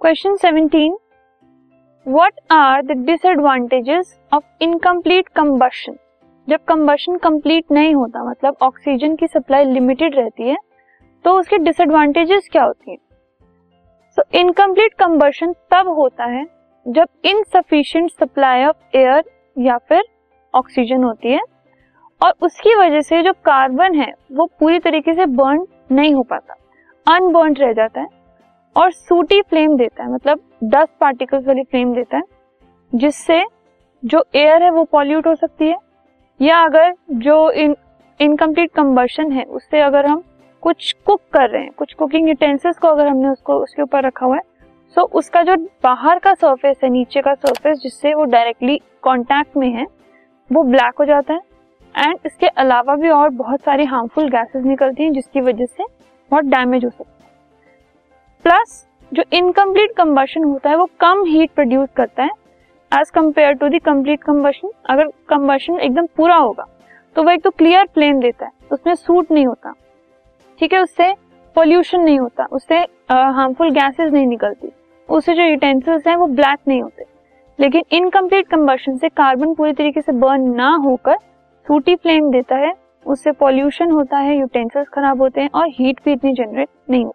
Question 17 what are the disadvantages of incomplete combustion जब combustion complete नहीं होता मतलब ऑक्सीजन की सप्लाई लिमिटेड रहती है तो उसके डिसएडवांटेजेस क्या होती है? सो इनकम्प्लीट कंबशन तब होता है जब इनसफिशियंट सप्लाई ऑफ़ एयर या फिर ऑक्सीजन होती है और उसकी वजह से जो कार्बन है, वो पूरी तरीके से बर्न नहीं हो पाता। अनबर्न रह जाता है। और सूटी फ्लेम देता है मतलब दस पार्टिकल्स वाली फ्लेम देता है, जिससे जो एयर है वो पॉल्यूट हो सकती है, या अगर जो इन इनकम्प्लीट कम्बर्शन है, उससे अगर हम कुछ कुक कर रहे हैं, कुछ कुकिंग यूटेंसिल्स को अगर हमने उसको, उसके ऊपर रखा हुआ है सो उसका जो बाहर का सरफेस है, नीचे का सरफेस जिससे वो डायरेक्टली कांटेक्ट में है, वो ब्लैक हो जाता है एंड इसके अलावा भी और बहुत सारी हार्मफुल गैसेस निकलती हैं, जिसकी वजह से बहुत डैमेज हो सकता है। प्लस जो इनकम्प्लीट कंबशन होता है, वो कम हीट प्रोड्यूस करता है as compared to the complete combustion अगर कंबशन एकदम पूरा होगा तो वो एक तो क्लियर फ्लेम देता है उसमें सूट नहीं होता, ठीक है, उससे पोल्यूशन नहीं होता, उससे हार्मफुल गैसेस नहीं निकलती, उससे जो यूटेंसिल्स हैं, वो ब्लैक नहीं होते, लेकिन इनकम्प्लीट कंबशन से कार्बन पूरी तरीके से बर्न ना होकर सूटी फ्लेम देता है, उससे पॉल्यूशन होता है यूटेंसिल्स खराब होते हैं और हीट भी इतनी जनरेट नहीं हो